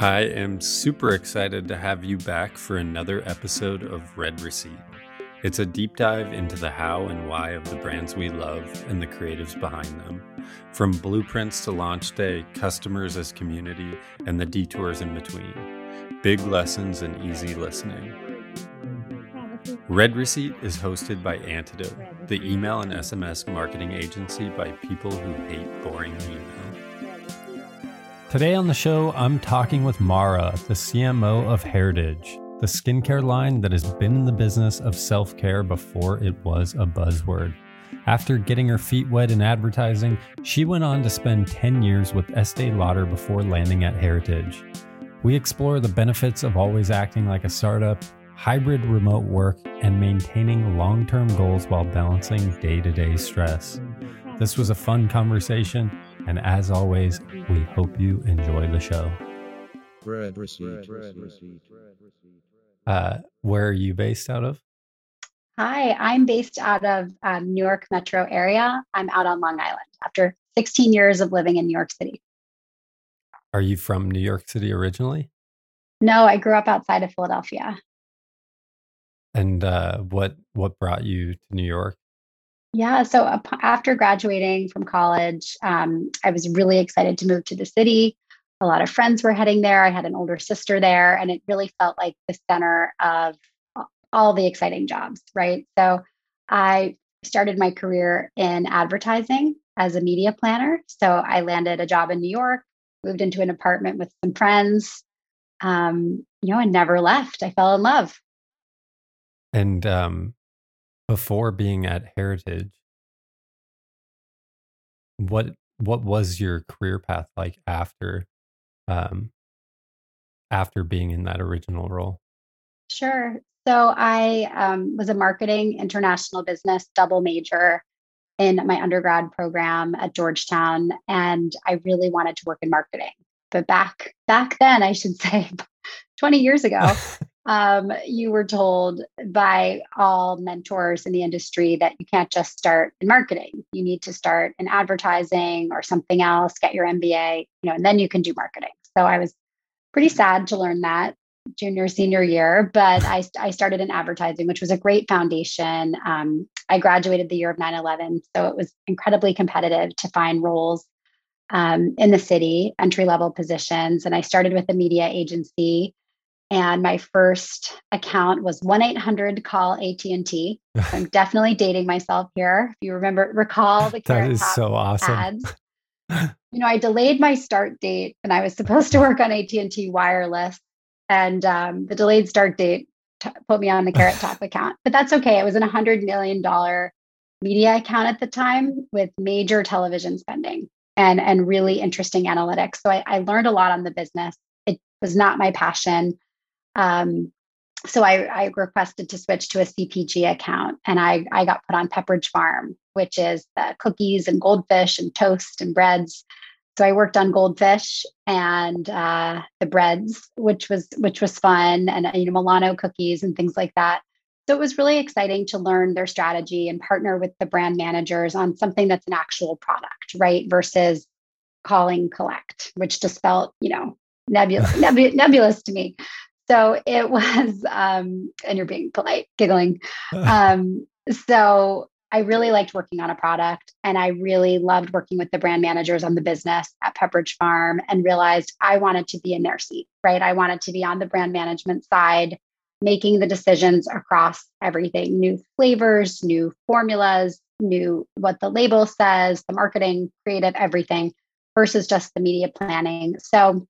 I am super excited to have you back for another episode of Read Receipt. It's a deep dive into the how and why of the brands we love and the creatives behind them. From blueprints to launch day, customers as community, and the detours in between. Big lessons and easy listening. Read Receipt is hosted by Antidote, the email and SMS marketing agency by people who hate boring email. Today on the show, I'm talking with Maura, the CMO of Heritage the skincare line that has been in the business of self care before it was a buzzword. After getting her feet wet in advertising, she went on to spend 10 years with Estee Lauder before landing at Heritage. We explore the benefits of always acting like a startup, hybrid remote work, and maintaining long term goals while balancing day to day stress. This was a fun conversation, and as always, we hope you enjoy the show. Read receipt. Read receipt. Uh, where are you based out of? Hi, I'm based out of um, New York metro area. I'm out on Long Island after 16 years of living in New York City. Are you from New York City originally? No, I grew up outside of Philadelphia. And uh, what what brought you to New York? Yeah, so after graduating from college, um, I was really excited to move to the city a lot of friends were heading there. I had an older sister there, and it really felt like the center of all the exciting jobs, right? So I started my career in advertising as a media planner. So I landed a job in New York, moved into an apartment with some friends, um, you know, and never left. I fell in love. And um, before being at Heritage, what what was your career path like after um, after being in that original role? Sure. So I um, was a marketing international business double major in my undergrad program at Georgetown, and I really wanted to work in marketing. But back back then, I should say, 20 years ago, um, you were told by all mentors in the industry that you can't just start in marketing. You need to start in advertising or something else, get your MBA, you know, and then you can do marketing. So I was pretty sad to learn that junior senior year but I, I started in advertising which was a great foundation um, i graduated the year of 9-11 so it was incredibly competitive to find roles um, in the city entry level positions and i started with a media agency and my first account was 1-800 call at&t i'm definitely dating myself here if you remember recall the that is so awesome ads you know, I delayed my start date and I was supposed to work on AT&T wireless and um, the delayed start date t- put me on the Carrot Top account. But that's okay. It was an $100 million media account at the time with major television spending and, and really interesting analytics. So I, I learned a lot on the business. It was not my passion. Um, so I, I, requested to switch to a CPG account and I, I got put on Pepperidge Farm, which is the cookies and goldfish and toast and breads. So I worked on goldfish and uh, the breads, which was which was fun, and you know Milano cookies and things like that. So it was really exciting to learn their strategy and partner with the brand managers on something that's an actual product, right? Versus calling collect, which just felt you know nebulous, nebulous to me. So it was, um, and you're being polite, giggling. Um, so I really liked working on a product and I really loved working with the brand managers on the business at Pepperidge Farm and realized I wanted to be in their seat, right? I wanted to be on the brand management side, making the decisions across everything new flavors, new formulas, new what the label says, the marketing, creative, everything versus just the media planning. So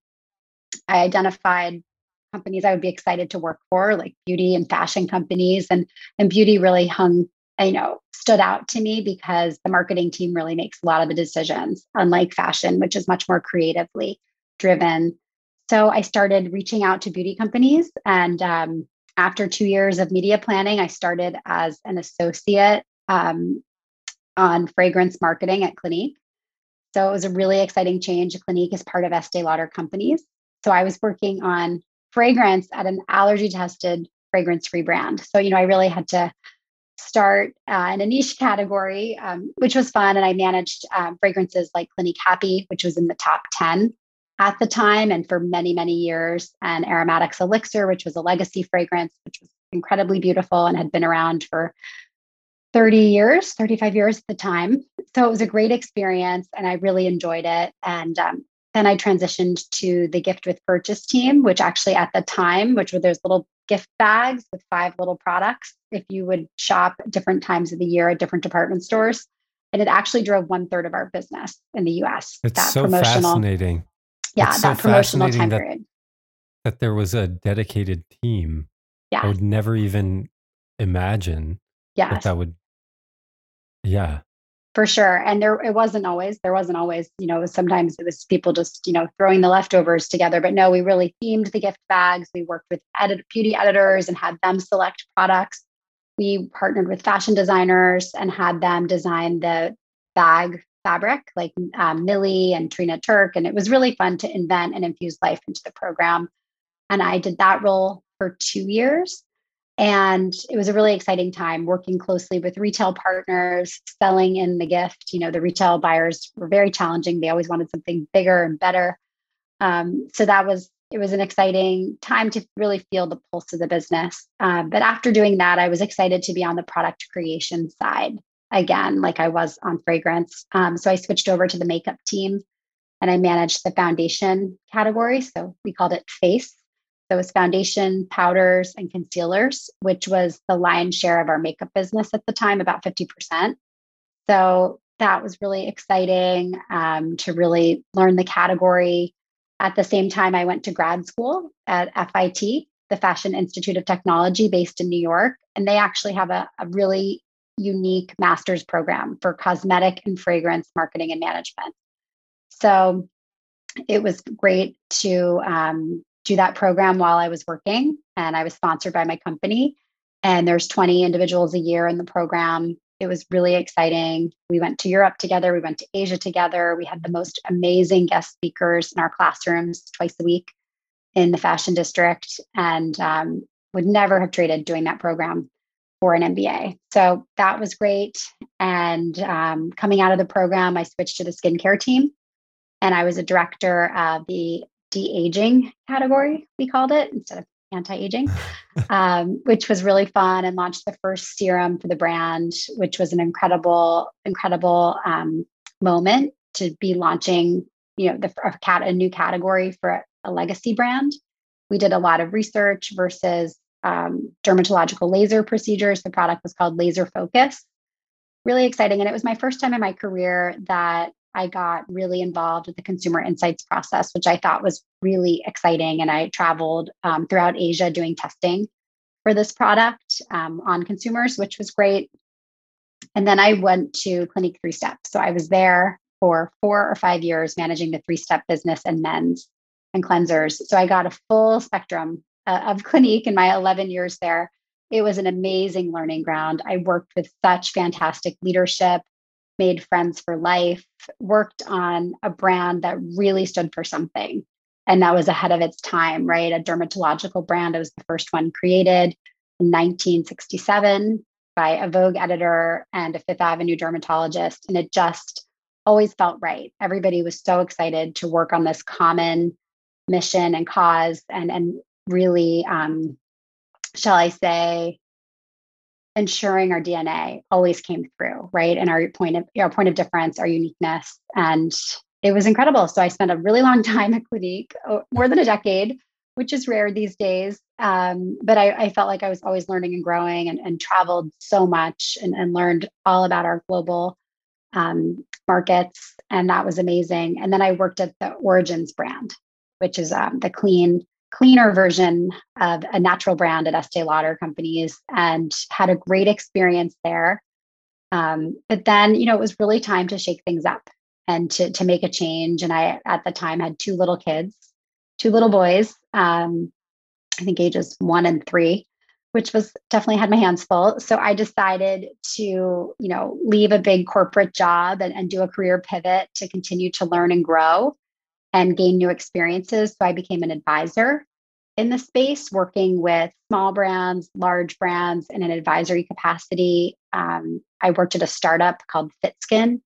I identified companies I would be excited to work for, like beauty and fashion companies. And, and beauty really hung, you know, stood out to me because the marketing team really makes a lot of the decisions, unlike fashion, which is much more creatively driven. So I started reaching out to beauty companies. And um, after two years of media planning, I started as an associate um, on fragrance marketing at Clinique. So it was a really exciting change. Clinique is part of Estee Lauder companies. So I was working on fragrance at an allergy tested fragrance free brand. So, you know, I really had to start uh, in a niche category, um, which was fun. And I managed um, fragrances like Clinique Happy, which was in the top 10 at the time and for many, many years, and Aromatics Elixir, which was a legacy fragrance, which was incredibly beautiful and had been around for 30 years, 35 years at the time. So it was a great experience and I really enjoyed it. And um, then I transitioned to the gift with purchase team, which actually at the time, which were those little gift bags with five little products, if you would shop different times of the year at different department stores. And it actually drove one third of our business in the US. It's that so promotional, fascinating. Yeah, it's that so promotional time that, period. That there was a dedicated team. Yeah. I would never even imagine yeah. that that would yeah for sure. And there it wasn't always there wasn't always you know sometimes it was people just you know throwing the leftovers together. But no we really themed the gift bags. We worked with edit, beauty editors and had them select products. We partnered with fashion designers and had them design the bag fabric like um, Milly and trina turk. And it was really fun to invent and infuse life into the program. And i did that role for two years and it was a really exciting time working closely with retail partners, selling in the gift. You know, the retail buyers were very challenging. They always wanted something bigger and better. Um, so that was it was an exciting time to really feel the pulse of the business. Uh, but after doing that, I was excited to be on the product creation side again, like I was on fragrance. Um, so I switched over to the makeup team and I managed the foundation category. So we called it Face. Was foundation, powders, and concealers, which was the lion's share of our makeup business at the time, about 50%. So that was really exciting um, to really learn the category. At the same time, I went to grad school at FIT, the Fashion Institute of Technology based in New York. And they actually have a, a really unique master's program for cosmetic and fragrance marketing and management. So it was great to um, do that program while I was working, and I was sponsored by my company. And there's 20 individuals a year in the program. It was really exciting. We went to Europe together. We went to Asia together. We had the most amazing guest speakers in our classrooms twice a week in the fashion district, and um, would never have traded doing that program for an MBA. So that was great. And um, coming out of the program, I switched to the skincare team and I was a director of the de-aging category we called it instead of anti-aging um, which was really fun and launched the first serum for the brand which was an incredible incredible um, moment to be launching you know the a, cat, a new category for a legacy brand. We did a lot of research versus um, dermatological laser procedures. The product was called laser focus. Really exciting and it was my first time in my career that I got really involved with the consumer insights process, which I thought was really exciting. And I traveled um, throughout Asia doing testing for this product um, on consumers, which was great. And then I went to Clinique Three Step. So I was there for four or five years managing the three step business and men's and cleansers. So I got a full spectrum uh, of Clinique in my 11 years there. It was an amazing learning ground. I worked with such fantastic leadership made friends for life, worked on a brand that really stood for something. And that was ahead of its time, right? A dermatological brand. It was the first one created in 1967 by a Vogue editor and a Fifth Avenue dermatologist. And it just always felt right. Everybody was so excited to work on this common mission and cause and, and really, um, shall I say, ensuring our DNA always came through, right? And our point of our point of difference, our uniqueness. And it was incredible. So I spent a really long time at Clinique, oh, more than a decade, which is rare these days. Um, but I, I, felt like I was always learning and growing and, and traveled so much and, and, learned all about our global um, markets. And that was amazing. And then I worked at the Origins brand, which is um, the clean cleaner version of a natural brand at Estee Lauder companies and had a great experience there. Um, but then, you know, it was really time to shake things up and to, to make a change. And I, at the time, had two little kids, two little boys, um, I think ages one and three, which was definitely had my hands full. So I decided to, you know, leave a big corporate job and, and do a career pivot to continue to learn and grow and gain new experiences. So I became an advisor in the space, working with small brands, large brands in an advisory capacity. Um, I worked at a startup called FitSkin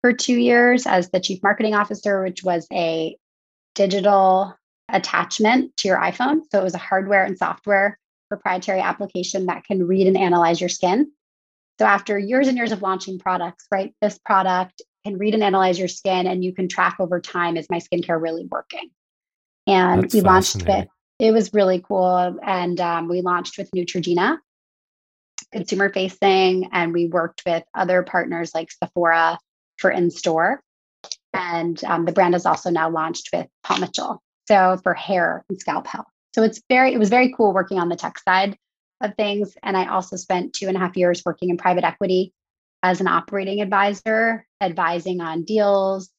for two years as the chief marketing officer, which was a digital attachment to your iPhone. So it was a hardware and software proprietary application that can read and analyze your skin. So after years and years of launching products, right, this product can read and analyze your skin and you can track over time is my skincare really working? And That's we launched with it was really cool. And um, we launched with Neutrogena, consumer facing, and we worked with other partners like Sephora for in store. And um, the brand is also now launched with Paul Mitchell, so for hair and scalp health. So it's very, it was very cool working on the tech side of things. And I also spent two and a half years working in private equity as an operating advisor, advising on deals,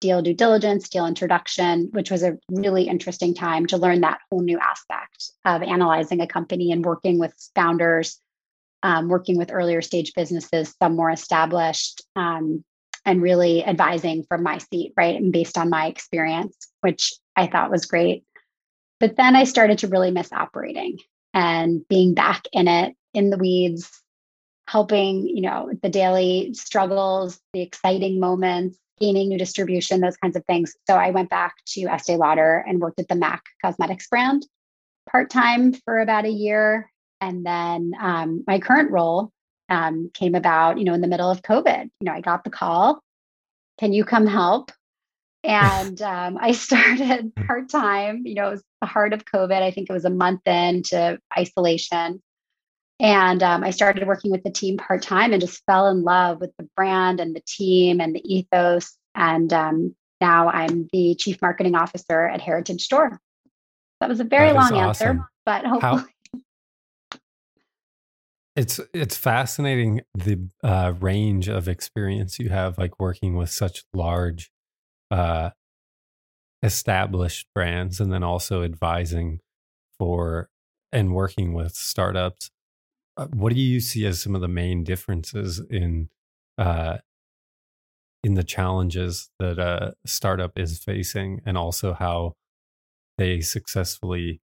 deal due diligence, deal introduction, which was a really interesting time to learn that whole new aspect of analyzing a company and working with founders, um, working with earlier stage businesses, some more established, um, and really advising from my seat, right? And based on my experience, which I thought was great. But then I started to really miss operating and being back in it, in the weeds, helping, you know, the daily struggles, the exciting moments, gaining new distribution, those kinds of things. So I went back to Estee Lauder and worked at the MAC Cosmetics brand part time for about a year. And then um, my current role um, came about, you know, in the middle of COVID. You know, I got the call, can you come help? And um, I started part time. You know, it was the heart of COVID. I think it was a month into isolation. And um, I started working with the team part time and just fell in love with the brand and the team and the ethos. And um, now I'm the chief marketing officer at Heritage Store. That was a very long awesome. answer, but hopefully. How, it's it's fascinating the uh, range of experience you have, like working with such large, uh, established brands, and then also advising for and working with startups what do you see as some of the main differences in uh, in the challenges that a startup is facing, and also how they successfully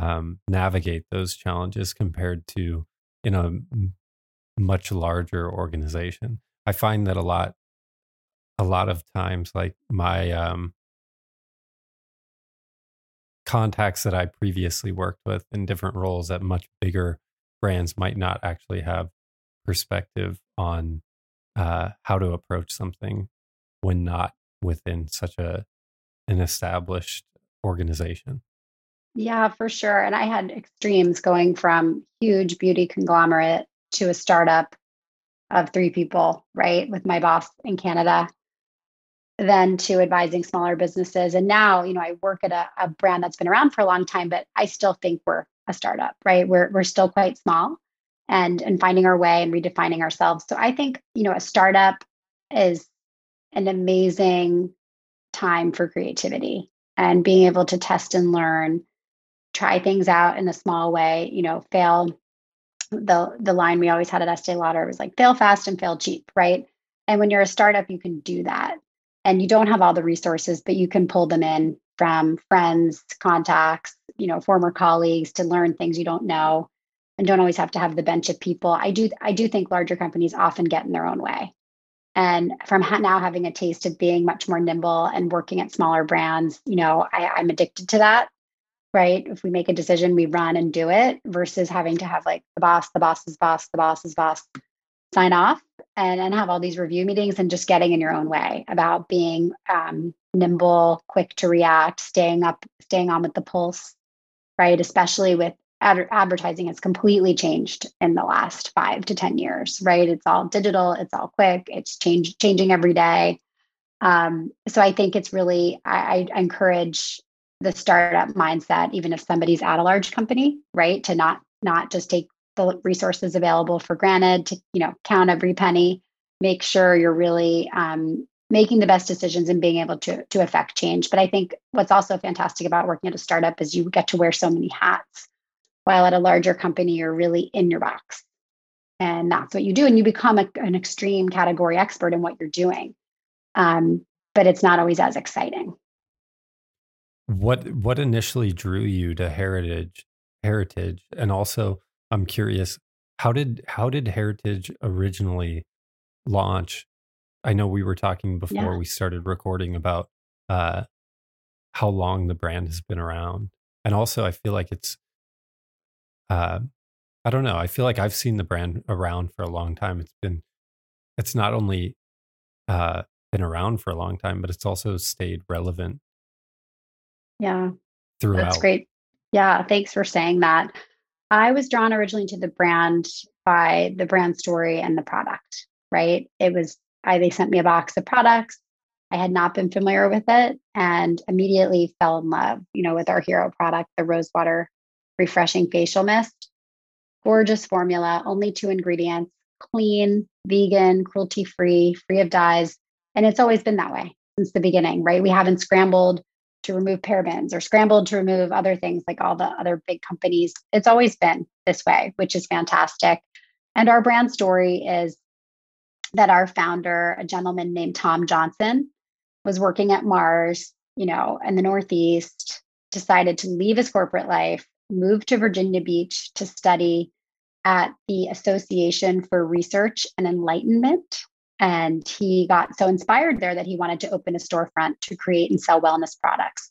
um, navigate those challenges compared to in a much larger organization? I find that a lot, a lot of times, like my um, contacts that I previously worked with in different roles at much bigger brands might not actually have perspective on uh, how to approach something when not within such a an established organization. Yeah, for sure. And I had extremes going from huge beauty conglomerate to a startup of three people, right, with my boss in Canada, then to advising smaller businesses. And now, you know, I work at a, a brand that's been around for a long time, but I still think we're a startup, right? We're we're still quite small and and finding our way and redefining ourselves. So I think, you know, a startup is an amazing time for creativity and being able to test and learn, try things out in a small way, you know, fail. The the line we always had at Estee Lauder was like fail fast and fail cheap, right? And when you're a startup, you can do that. And you don't have all the resources, but you can pull them in from friends, contacts, you know, former colleagues to learn things you don't know and don't always have to have the bench of people. I do I do think larger companies often get in their own way. And from now having a taste of being much more nimble and working at smaller brands, you know, I, I'm addicted to that. Right. If we make a decision, we run and do it versus having to have like the boss, the boss's boss, the boss's boss sign off and, and have all these review meetings and just getting in your own way about being um, nimble, quick to react, staying up, staying on with the pulse, right? Especially with ad- advertising, it's completely changed in the last five to 10 years, right? It's all digital, it's all quick, it's change, changing every day. Um, so I think it's really, I, I encourage the startup mindset, even if somebody's at a large company, right? To not not just take the resources available for granted, to you know count every penny, make sure you're really um, making the best decisions and being able to to affect change. But I think what's also fantastic about working at a startup is you get to wear so many hats. While at a larger company, you're really in your box. And that's what you do. And you become a, an extreme category expert in what you're doing. Um, but it's not always as exciting. What what initially drew you to heritage heritage? And also I'm curious, how did how did heritage originally launch I know we were talking before yeah. we started recording about uh, how long the brand has been around. And also I feel like it's uh I don't know. I feel like I've seen the brand around for a long time. It's been it's not only uh been around for a long time, but it's also stayed relevant. Yeah. Throughout. That's great. Yeah, thanks for saying that. I was drawn originally to the brand by the brand story and the product, right? It was I they sent me a box of products. I had not been familiar with it and immediately fell in love, you know, with our hero product, the Rosewater Refreshing Facial Mist. Gorgeous formula, only two ingredients, clean, vegan, cruelty free, free of dyes. And it's always been that way since the beginning, right? We haven't scrambled to remove parabens or scrambled to remove other things like all the other big companies. It's always been this way, which is fantastic. And our brand story is that our founder, a gentleman named Tom Johnson, was working at Mars, you know, in the Northeast, decided to leave his corporate life, move to Virginia Beach to study at the Association for Research and Enlightenment. And he got so inspired there that he wanted to open a storefront to create and sell wellness products.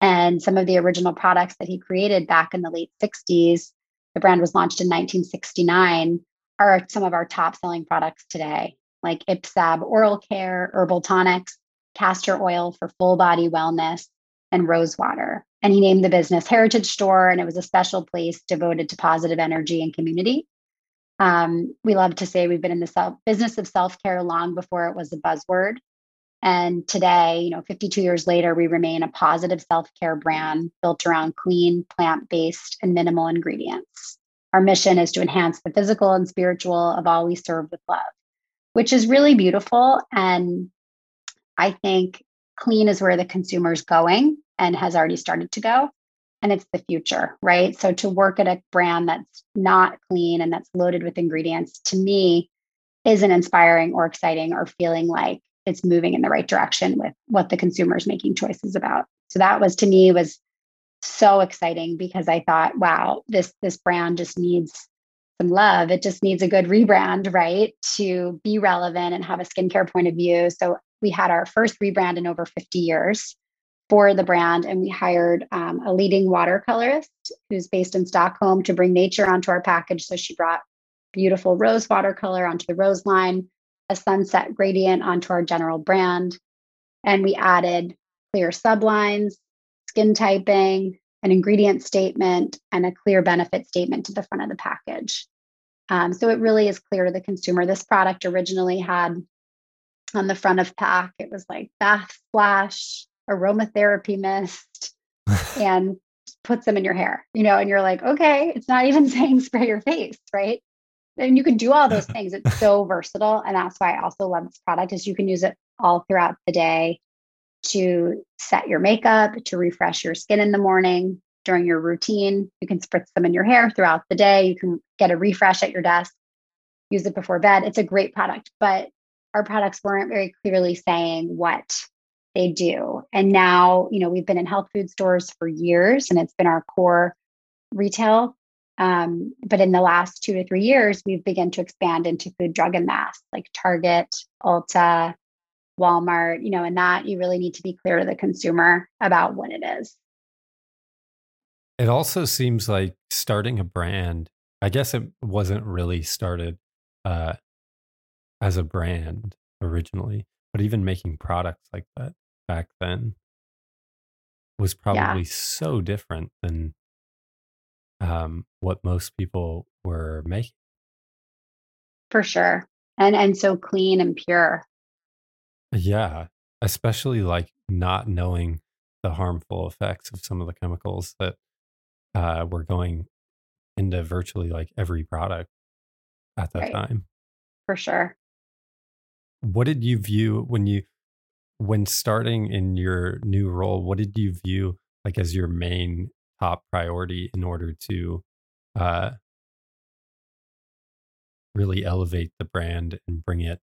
And some of the original products that he created back in the late 60s, the brand was launched in 1969, are some of our top selling products today, like Ipsab oral care, herbal tonics, castor oil for full body wellness, and rose water. And he named the business Heritage Store, and it was a special place devoted to positive energy and community. Um, we love to say we've been in the self, business of self care long before it was a buzzword. And today, you know, 52 years later, we remain a positive self care brand built around clean, plant based, and minimal ingredients. Our mission is to enhance the physical and spiritual of all we serve with love, which is really beautiful. And I think clean is where the consumer is going and has already started to go. And it's the future, right? So to work at a brand that's not clean and that's loaded with ingredients to me isn't inspiring or exciting or feeling like it's moving in the right direction with what the consumer is making choices about. So that was to me was so exciting because I thought, wow, this this brand just needs some love. It just needs a good rebrand, right? To be relevant and have a skincare point of view. So we had our first rebrand in over 50 years for the brand, and we hired um, a leading watercolorist who's based in Stockholm to bring nature onto our package. So she brought beautiful rose watercolor onto the rose line, a sunset gradient onto our general brand, and we added clear sublines, skin typing, an ingredient statement, and a clear benefit statement to the front of the package. Um, so it really is clear to the consumer. This product originally had on the front of pack. It was like bath splash, aromatherapy mist, and puts them in your hair, you know, and you're like, okay, it's not even saying spray your face, right? And you can do all those things. It's so versatile. And that's why I also love this product is you can use it all throughout the day to set your makeup, to refresh your skin in the morning during your routine. You can spritz them in your hair throughout the day. You can get a refresh at your desk, use it before bed. It's a great product, but our products weren't very clearly saying what they do. And now, you know, we've been in health food stores for years and it's been our core retail. Um, but in the last two to three years, we've begun to expand into food, drug, and mass like Target, Ulta, Walmart, you know, and that you really need to be clear to the consumer about what it is. It also seems like starting a brand, I guess it wasn't really started uh, as a brand originally, but even making products like that back then was probably yeah. so different than um, what most people were making. For sure. And and so clean and pure. Yeah, especially like not knowing the harmful effects of some of the chemicals that uh, were going into virtually like every product at that right. time. For sure what did you view when you when starting in your new role what did you view like as your main top priority in order to uh really elevate the brand and bring it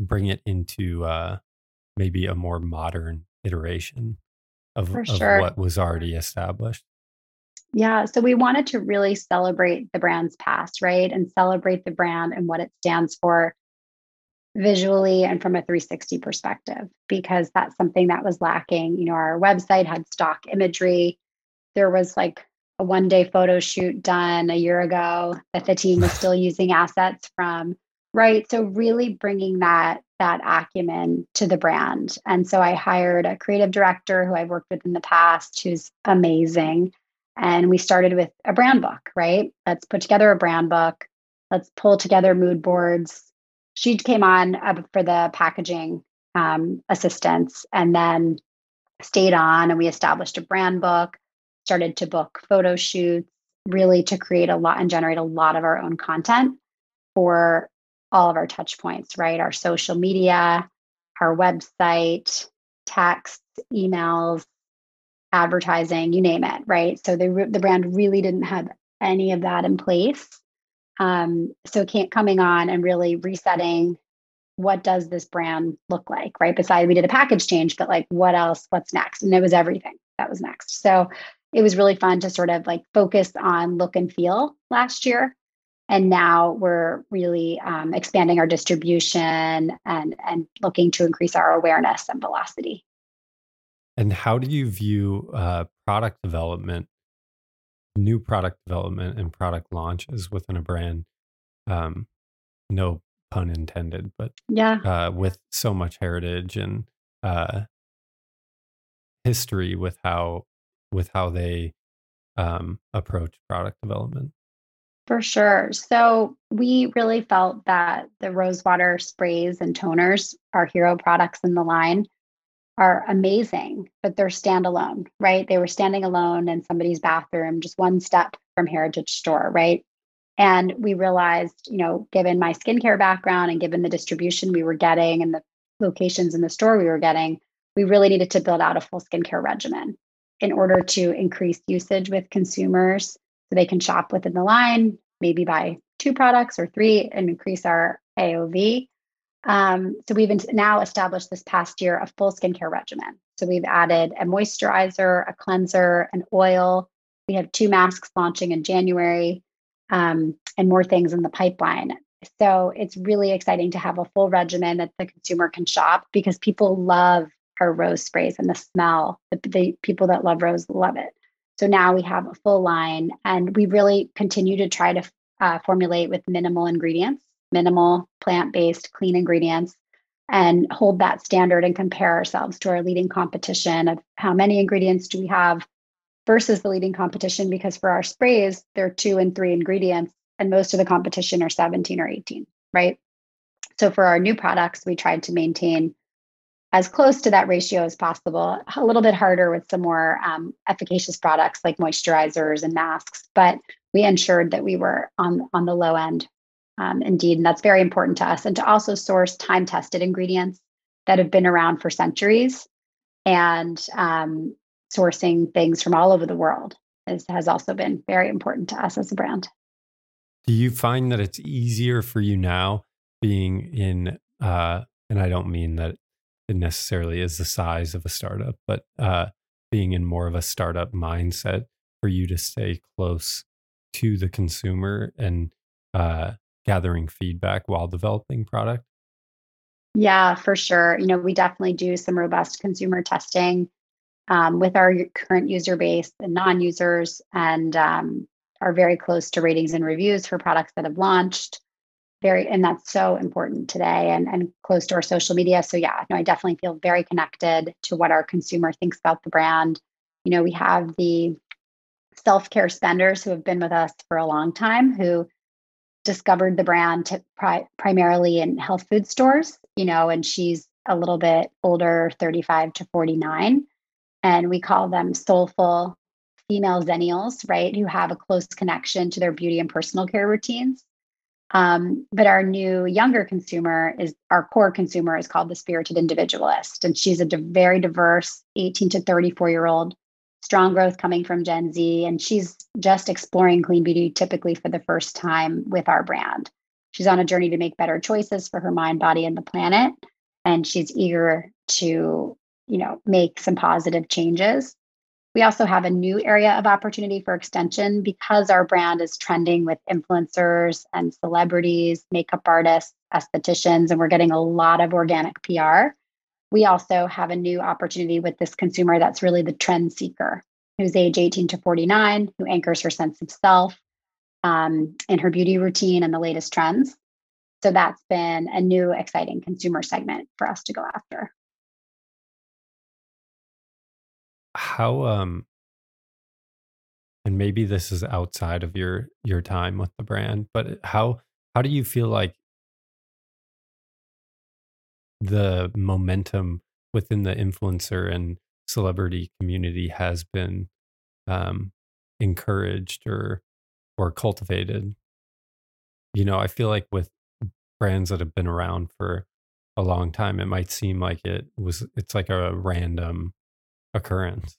bring it into uh maybe a more modern iteration of, of sure. what was already established yeah. So we wanted to really celebrate the brand's past, right? And celebrate the brand and what it stands for. visually and from a 360 perspective because that's something that was lacking. You know, our website had stock imagery. There was like a one day photo shoot done a year ago that the team was still using assets from. Right. So really bringing that that acumen to the brand. And so I hired a creative director who I've worked with in the past who's amazing. And we started with a brand book, right? Let's put together a brand book. Let's pull together mood boards she came on uh, for the packaging um, assistance and then stayed on and we established a brand book started to book photo shoots really to create a lot and generate a lot of our own content for all of our touch points right our social media our website text emails advertising you name it right so the, the brand really didn't have any of that in place um, so can't coming on and really resetting what does this brand look like, right? Besides, we did a package change, but like what else? What's next? And it was everything that was next. So it was really fun to sort of like focus on look and feel last year. And now we're really um, expanding our distribution and and looking to increase our awareness and velocity. And how do you view uh, product development new product development and product launches within a brand. Um, no pun intended, but yeah, uh, with so much heritage and uh, history with how with how they um, approach product development. For sure. So we really felt that the rosewater sprays and toners, our hero products in the line, are amazing, but they're standalone, right? They were standing alone in somebody's bathroom, just one step from Heritage Store, right? And we realized, you know, given my skincare background and given the distribution we were getting and the locations in the store we were getting, we really needed to build out a full skincare regimen in order to increase usage with consumers so they can shop within the line, maybe buy two products or three and increase our AOV um, so we've now established this past year a full skincare regimen. So we've added a moisturizer, a cleanser, an oil. We have two masks launching in January um, and more things in the pipeline. So it's really exciting to have a full regimen that the consumer can shop because people love our rose sprays and the smell. The, the people that love rose love it. So now we have a full line and we really continue to try to uh, formulate with minimal ingredients minimal, plant based, clean ingredients, and hold that standard and compare ourselves to our leading competition of how many ingredients do we have versus the leading competition. Because for our sprays, they're two and three ingredients, and most of the competition are 17 or 18, right? So for our new products, we tried to maintain as close to that ratio as possible. A little bit harder with some more um, efficacious products like moisturizers and masks, but we ensured that we were on on the low end um, indeed. And that's very important to us. And to also source time tested ingredients that have been around for centuries and um, sourcing things from all over the world is, has also been very important to us as a brand. Do you find that it's easier for you now being in, uh, and I don't mean that it necessarily is the size of a startup, but uh, being in more of a startup mindset for you to stay close to the consumer and uh, gathering feedback while developing product? Yeah, for sure. You know, we definitely do some robust consumer testing um, with our current user base and non-users, and um, are very close to ratings and reviews for products that have launched. Very, and that's so important today, and and close to our social media. So yeah, no, I definitely feel very connected to what our consumer thinks about the brand. You know, we have the self-care spenders who have been with us for a long time who discovered the brand pri- primarily in health food stores, you know, and she's a little bit older, 35 to 49. And we call them soulful female zennials, right, who have a close connection to their beauty and personal care routines. Um, but our new younger consumer is our core consumer is called the spirited individualist. And she's a very diverse 18 to 34 year old strong growth coming from Gen Z, and she's just exploring clean beauty typically for the first time with our brand. She's on a journey to make better choices for her mind, body, and the planet, and she's eager to, you know, make some positive changes. We also have a new area of opportunity for extension because our brand is trending with influencers and celebrities, makeup artists, estheticians, and we're getting a lot of organic PR. We also have a new opportunity with this consumer that's really the trend seeker, who's age 18 to 49, who anchors her sense of self um, in her beauty routine and the latest trends. So that's been a new, exciting consumer segment for us to go after. How um and maybe this is outside of your your time with the brand, but how how do you feel like the momentum within the influencer and celebrity community has been um encouraged or or cultivated? You know, I feel like with brands that have been around for a long time, it might seem like it was it's like a random occurrence.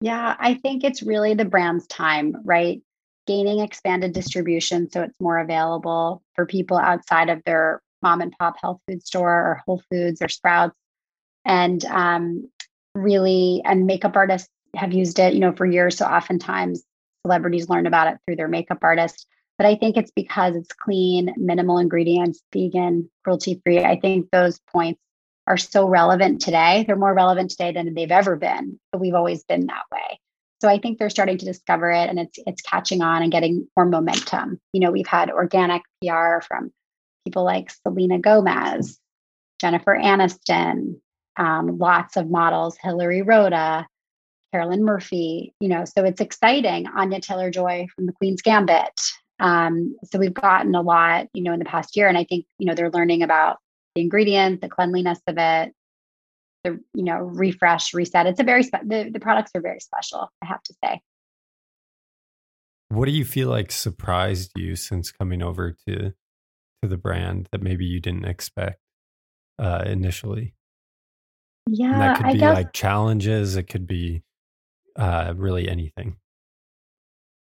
Yeah, I think it's really the brand's time, right? Gaining expanded distribution so it's more available for people outside of their mom and pop health food store or Whole Foods or Sprouts. And um, really, and makeup artists have used it, you know, for years. So oftentimes celebrities learn about it through their makeup artist but I think it's because it's clean, minimal ingredients, vegan, cruelty free. I think those points are so relevant today. They're more relevant today than they've ever been, but we've always been that way. So I think they're starting to discover it and it's it's catching on and getting more momentum. You know, we've had organic PR from people like Selena Gomez, Jennifer Aniston, um, lots of models, Hillary Rhoda, Carolyn Murphy, you know, so it's exciting. Anya Taylor Joy from the Queen's Gambit, um, so we've gotten a lot, you know, in the past year, and I think you know they're learning about the ingredient, the cleanliness of it, the you know refresh, reset. It's a very spe- the the products are very special. I have to say. What do you feel like surprised you since coming over to to the brand that maybe you didn't expect uh, initially? Yeah, and that could be guess, like challenges. It could be uh, really anything.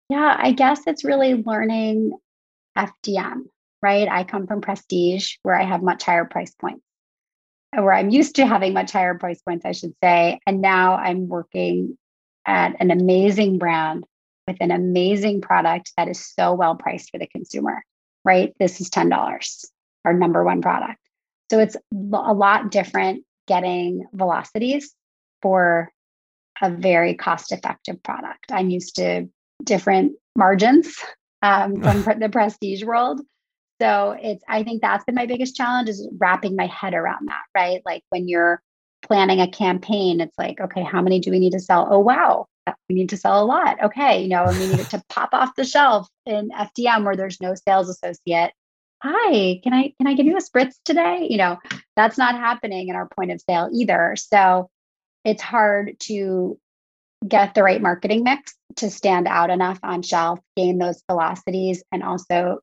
Yeah, I guess it's really learning FDM, right? I come from prestige where I have much higher price points, where I'm used to having much higher price points, I should say. And now I'm working at an amazing brand with an amazing product that is so well priced for the consumer, right? This is $10, our number one product. So it's a lot different getting velocities for a very cost effective product. I'm used to different margins um, from the prestige world. So it's I think that's been my biggest challenge is wrapping my head around that, right? Like when you're planning a campaign, it's like, okay, how many do we need to sell? Oh wow, we need to sell a lot. Okay, you know, and we need it to pop off the shelf in FDM where there's no sales associate. Hi, can I can I give you a spritz today? You know, that's not happening in our point of sale either. So it's hard to get the right marketing mix to stand out enough on shelf, gain those velocities, and also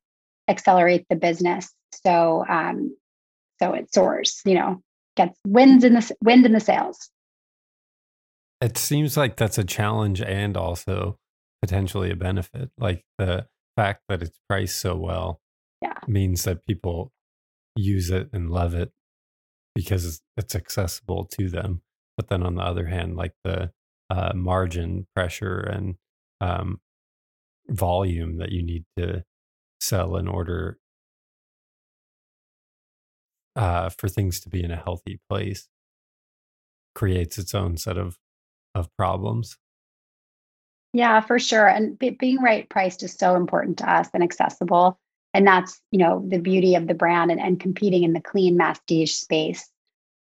accelerate the business. So, um, so it soars. You know, gets wins in the wind in the sails. It seems like that's a challenge and also potentially a benefit. Like the fact that it's priced so well, yeah, means that people use it and love it because it's accessible to them. But then on the other hand, like the uh, margin pressure and um, volume that you need to sell in order uh, for things to be in a healthy place creates its own set of of problems. Yeah, for sure. And b- being right priced is so important to us and accessible. And that's, you know, the beauty of the brand and, and competing in the clean masstige space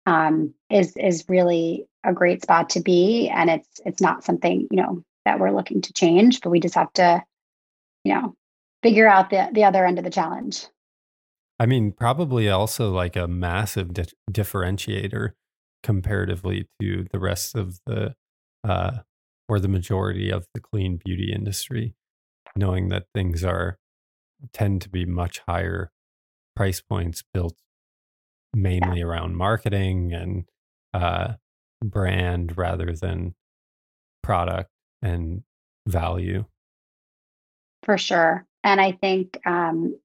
um, is is really a great spot to be. And it's it's not something, you know, that we're looking to change, but we just have to, you know, figure out the the other end of the challenge. I mean, probably also like a massive di- differentiator comparatively to the rest of the uh, or the majority of the clean beauty industry, knowing that things are tend to be much higher price points built mainly yeah. around marketing and uh, brand rather than product and value. For sure. And I think, um,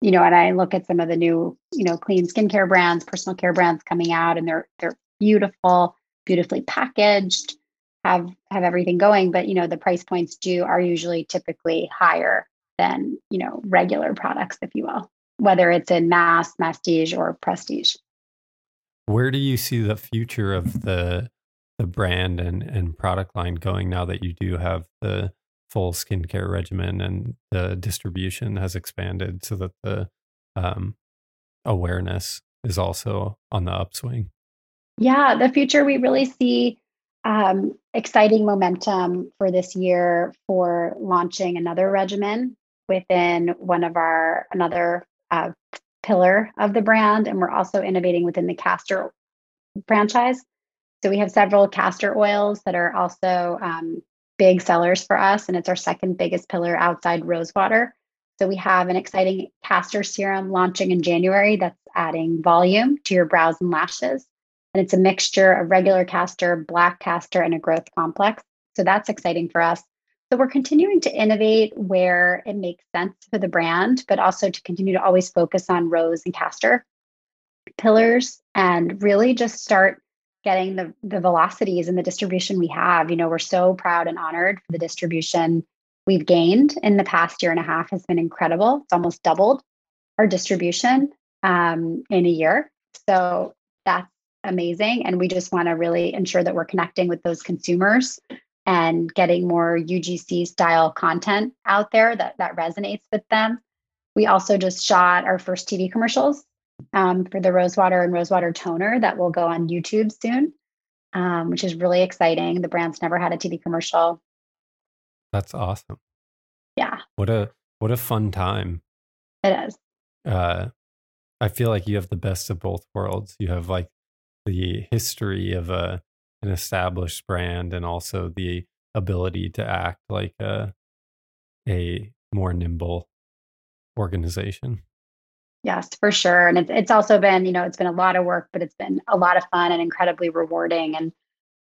you know, and I look at some of the new, you know, clean skincare brands, personal care brands coming out, and they're they're beautiful, beautifully packaged. have have everything going but you know the price points do are usually typically higher than you know regular products if you will whether it's in mass prestige or prestige where do you see the future of the the brand and and product line going now that you do have the full skincare regimen and the distribution has expanded so that the um, awareness is also on the upswing. Yeah the future we really see um, exciting momentum for this year for launching another regimen within one of our another uh, pillar of the brand and we're also innovating within the castor franchise. So we have several castor oils that are also um, big sellers for us and it's our second biggest pillar outside rosewater so we have an exciting castor serum launching in january that's adding volume to your brows and lashes and it's a mixture of regular castor, black castor, and a growth complex. So that's exciting for us. So we're continuing to innovate where it makes sense for the brand, but also to continue to always focus on rose and castor pillars and really just start getting the, the velocities and the distribution we have. You know, we're so proud and honored for the distribution we've gained in the past year and a half has been incredible. It's almost doubled our distribution um, in a year. So that's amazing. And we just want to really ensure that we're connecting with those consumers and getting more UGC style content out there that, that resonates with them. We also just shot our first TV commercials um, for the Rosewater and Rosewater toner that will go on YouTube soon, um, which is really exciting. The brand's never had a TV commercial. That's awesome. Yeah. What a what a fun time. It is. Uh, I feel like you have the best of both worlds. You have like the history of a an established brand and also the ability to act like a a more nimble organization. Yes, for sure. And it's it's also been, you know, it's been a lot of work, but it's been a lot of fun and incredibly rewarding. And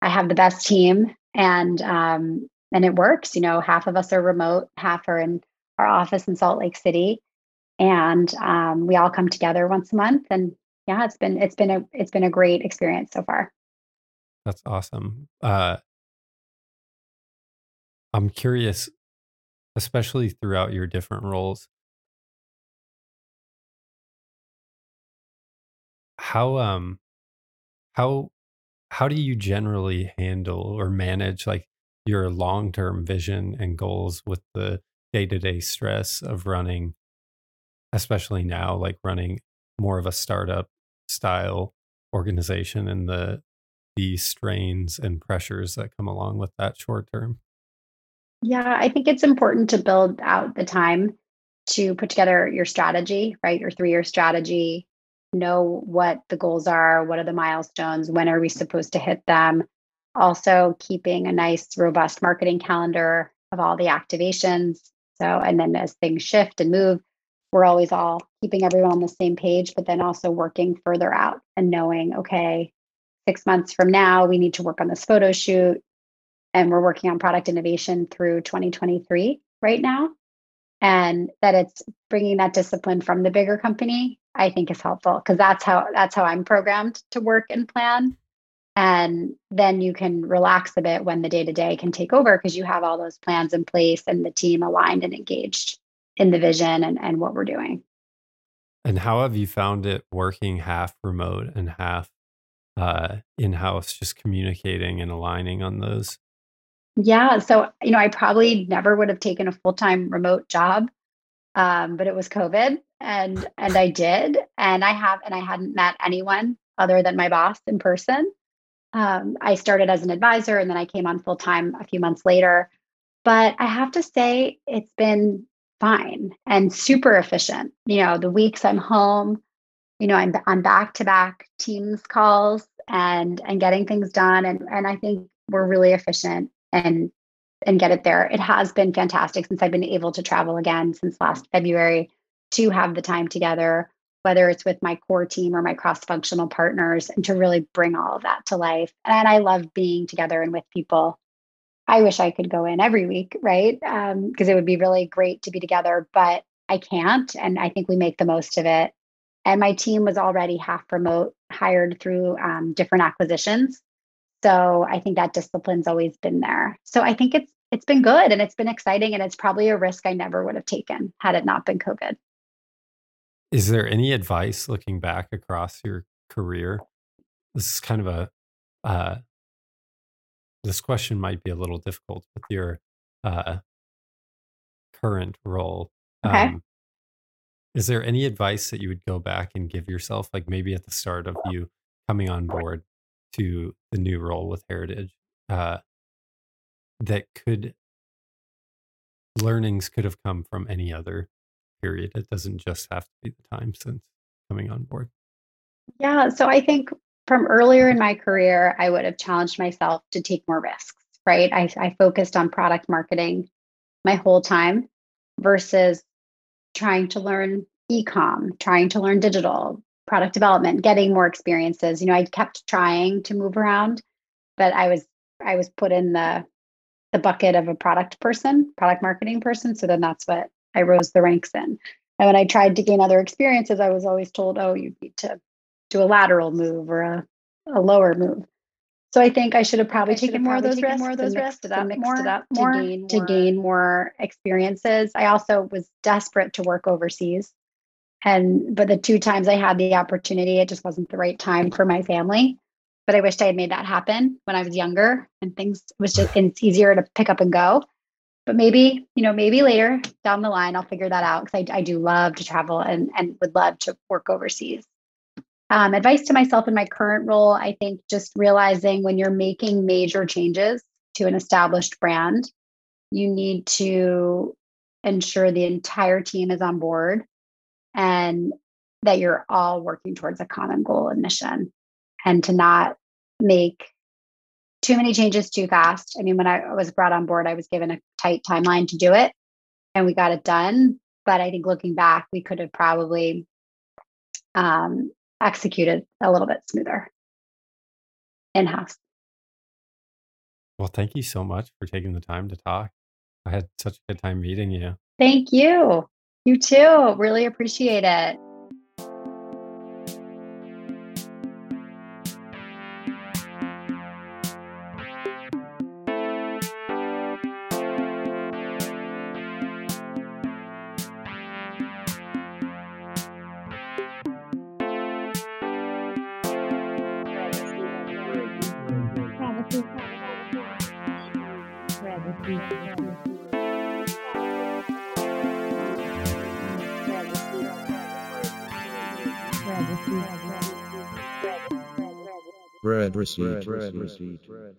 I have the best team and um and it works. You know, half of us are remote, half are in our office in Salt Lake City. And um, we all come together once a month and yeah, it's been it's been a it's been a great experience so far. That's awesome. Uh, I'm curious, especially throughout your different roles, how um how how do you generally handle or manage like your long-term vision and goals with the day-to-day stress of running especially now like running more of a startup style organization and the the strains and pressures that come along with that short term? Yeah, I think it's important to build out the time to put together your strategy, right? Your three year strategy, know what the goals are, what are the milestones, when are we supposed to hit them. Also, keeping a nice, robust marketing calendar of all the activations. So, and then as things shift and move, we're always all keeping everyone on the same page, but then also working further out and knowing, okay, six months from now, we need to work on this photo shoot. And we're working on product innovation through 2023 right now. And that it's bringing that discipline from the bigger company, I think is helpful because that's how that's how I'm programmed to work and plan. And then you can relax a bit when the day to day can take over because you have all those plans in place and the team aligned and engaged in the vision and, and what we're doing. And how have you found it working half remote and half uh, in house, just communicating and aligning on those? Yeah. So, you know, I probably never would have taken a full time remote job, um, but it was COVID and and I did. And I have and I hadn't met anyone other than my boss in person. Um, I started as an advisor and then I came on full time a few months later. But I have to say, it's been fine and super efficient. You know, the weeks I'm home, you know, I'm on back to back Teams calls and and getting things done. And and I think we're really efficient and and get it there. It has been fantastic since I've been able to travel again since last February to have the time together, whether it's with my core team or my cross functional partners, and to really bring all of that to life. And I love being together and with people I wish I could go in every week, right? Because um, it would be really great to be together, but I can't. And I think we make the most of it. And my team was already half remote, hired through um, different acquisitions. So I think that discipline's always been there. So I think it's it's been good and it's been exciting and it's probably a risk I never would have taken had it not been COVID. Is there any advice looking back across your career? This is kind of a uh, this question might be a little difficult with your uh, current role. Okay. Um, is there any advice that you would go back and give yourself, like maybe at the start of you coming on board to the new role with Heritage, uh, that could learnings could have come from any other period? It doesn't just have to be the time since coming on board. Yeah. So I think from earlier in my career, I would have challenged myself to take more risks, right? I, I focused on product marketing my whole time versus trying to learn e-com, trying to learn digital, product development, getting more experiences. You know, I kept trying to move around, but I was I was put in the the bucket of a product person, product marketing person. So then that's what I rose the ranks in. And when I tried to gain other experiences, I was always told, oh, you need to do a lateral move or a, a lower move. So I think I should have probably taken more of those risks, more of those risks, it up, mixed more, it up more to gain to more. gain more experiences. I also was desperate to work overseas, and but the two times I had the opportunity, it just wasn't the right time for my family. But I wished I had made that happen when I was younger, and things was just it's easier to pick up and go. But maybe you know, maybe later down the line, I'll figure that out because I, I do love to travel and and would love to work overseas. Um, advice to myself in my current role, I think just realizing when you're making major changes to an established brand, you need to ensure the entire team is on board and that you're all working towards a common goal and mission and to not make too many changes too fast. I mean, when I was brought on board, I was given a tight timeline to do it and we got it done. But I think looking back, we could have probably um, executed a little bit smoother in house. Well, thank you so much for taking the time to talk. I had such a good time meeting you. Thank you. You too. Really appreciate it. Bread